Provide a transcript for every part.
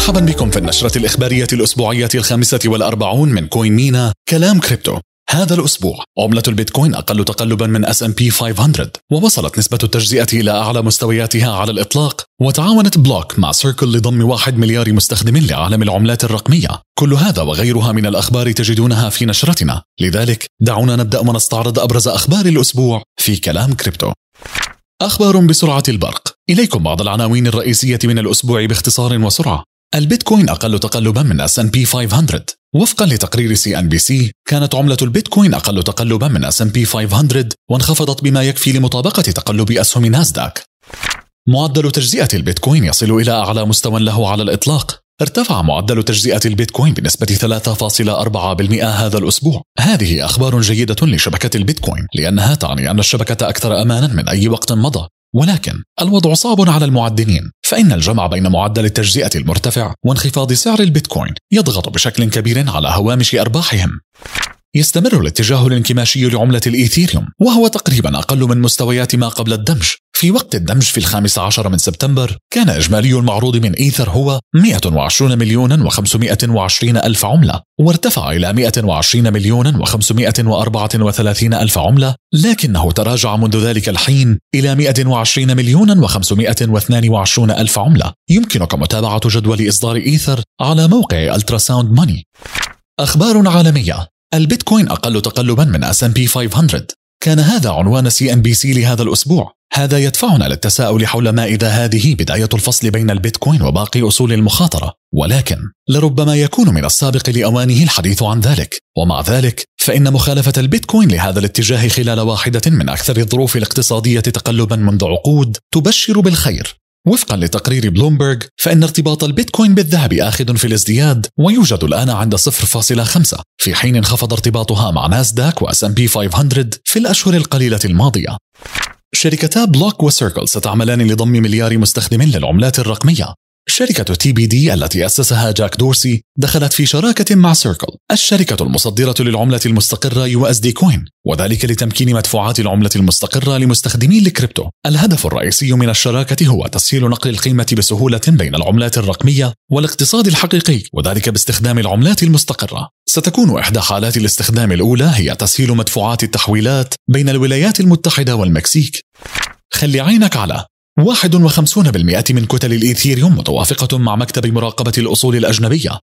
مرحبا بكم في النشرة الإخبارية الأسبوعية الخامسة والأربعون من CoinMENA كلام كريبتو. هذا الأسبوع عملة البيتكوين أقل تقلبا من S&P 500 ووصلت نسبة التجزئة إلى أعلى مستوياتها على الإطلاق وتعاونت Block مع Circle لضم واحد مليار مستخدم لعالم العملات الرقمية. كل هذا وغيرها من الأخبار تجدونها في نشرتنا. لذلك دعونا نبدأ ونستعرض أبرز أخبار الأسبوع في كلام كريبتو. أخبار بسرعة البرق. إليكم بعض العناوين الرئيسية من الأسبوع باختصار وسرعة. البيتكوين أقل تقلبا من S&P 500 وفقا لتقرير CNBC كانت عملة البيتكوين أقل تقلبا من S&P 500 وانخفضت بما يكفي لمطابقة تقلب أسهم ناسداك. معدل تجزئة البيتكوين يصل إلى أعلى مستوى له على الإطلاق. ارتفع معدل تجزئة البيتكوين بنسبة 3.4% هذا الأسبوع. هذه أخبار جيدة لشبكة البيتكوين لأنها تعني أن الشبكة أكثر أمانا من أي وقت مضى. ولكن الوضع صعب على المعدنين فإن الجمع بين معدل التجزئة المرتفع وانخفاض سعر البيتكوين يضغط بشكل كبير على هوامش أرباحهم. يستمر الاتجاه الانكماشي لعملة الإيثيريوم وهو تقريبا أقل من مستويات ما قبل الدمج. في وقت الدمج في الخامس عشر من سبتمبر كان إجمالي المعروض من إيثر هو 120 مليون و520 ألف عملة وارتفع إلى 120 مليون و534 ألف عملة لكنه تراجع منذ ذلك الحين إلى 120 مليون و522 ألف عملة. يمكنك متابعة جدول إصدار إيثر على موقع Ultrasound Money. أخبار عالمية. البيتكوين أقل تقلبا من S&P 500 كان هذا عنوان CNBC لهذا الأسبوع. هذا يدفعنا للتساؤل حول ما إذا هذه بداية الفصل بين البيتكوين وباقي أصول المخاطرة. ولكن لربما يكون من السابق لأوانه الحديث عن ذلك. ومع ذلك فإن مخالفة البيتكوين لهذا الاتجاه خلال واحدة من أكثر الظروف الاقتصادية تقلبا منذ عقود تبشر بالخير. وفقا لتقرير بلومبرج فإن ارتباط البيتكوين بالذهب آخذ في الازدياد ويوجد الآن عند 0.5 في حين انخفض ارتباطها مع ناسداك و S&P 500 في الأشهر القليلة الماضية. شركتا بلوك وسيركل ستعملان لضم مليار مستخدم للعملات الرقمية. شركة TBD التي أسسها جاك دورسي دخلت في شراكة مع سيركل الشركة المصدرة للعملة المستقرة USD Coin وذلك لتمكين مدفوعات العملة المستقرة لمستخدمي الكريبتو. الهدف الرئيسي من الشراكة هو تسهيل نقل القيمة بسهولة بين العملات الرقمية والاقتصاد الحقيقي وذلك باستخدام العملات المستقرة. ستكون إحدى حالات الاستخدام الأولى هي تسهيل مدفوعات التحويلات بين الولايات المتحدة والمكسيك. خلي عينك على 51% من كتل الإيثيريوم متوافقة مع مكتب مراقبة الأصول الأجنبية.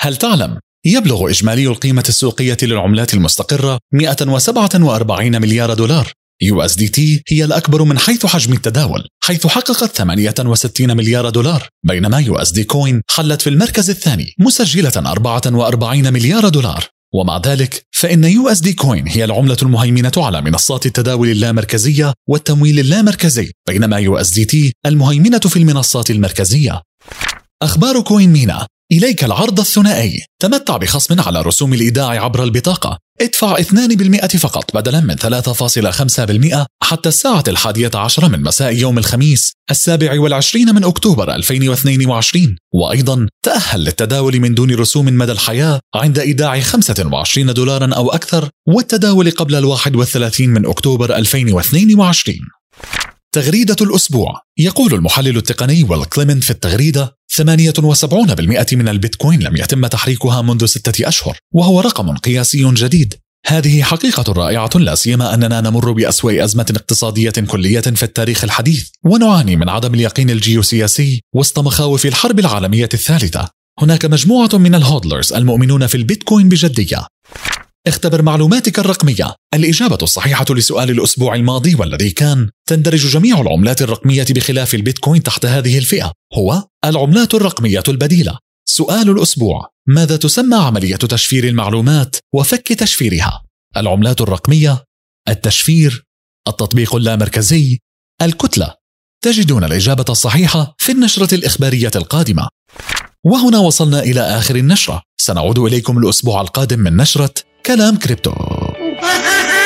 هل تعلم يبلغ إجمالي القيمة السوقية للعملات المستقرة 147 مليار دولار. USDT هي الأكبر من حيث حجم التداول حيث حققت 68 مليار دولار بينما USD Coin حلت في المركز الثاني مسجلة 44 مليار دولار. ومع ذلك فإن USD Coin هي العملة المهيمنة على منصات التداول اللامركزية والتمويل اللامركزي بينما USDT المهيمنة في المنصات المركزية. أخبار كوين مينا. إليك العرض الثنائي. تمتع بخصم على رسوم الإيداع عبر البطاقة. ادفع 2% فقط بدلا من 3.5% حتى الساعة الحادية عشر من مساء يوم الخميس السابع والعشرين من أكتوبر 2022 وأيضا تأهل للتداول من دون رسوم مدى الحياة عند إيداع 25 دولارا أو أكثر والتداول قبل الواحد والثلاثين من أكتوبر 2022 تغريدة الأسبوع. يقول المحلل التقني ويل كليمنت في التغريدة 78% من البيتكوين لم يتم تحريكها منذ ستة أشهر وهو رقم قياسي جديد. هذه حقيقة رائعة لا سيما أننا نمر بأسوأ أزمة اقتصادية كلية في التاريخ الحديث. ونعاني من عدم اليقين الجيوسياسي وسط مخاوف الحرب العالمية الثالثة. هناك مجموعة من ال hodlers المؤمنون في البيتكوين بجدية. اختبر معلوماتك الرقمية. الإجابة الصحيحة لسؤال الأسبوع الماضي والذي كان تندرج جميع العملات الرقمية بخلاف البيتكوين تحت هذه الفئة. هو العملات الرقمية البديلة. سؤال الأسبوع. ماذا تسمى عملية تشفير المعلومات وفك تشفيرها؟ العملات الرقمية التشفير التطبيق اللامركزي الكتلة. تجدون الإجابة الصحيحة في النشرة الإخبارية القادمة. وهنا وصلنا إلى آخر النشرة. سنعود إليكم الأسبوع القادم من نشرة كلام كريبتو.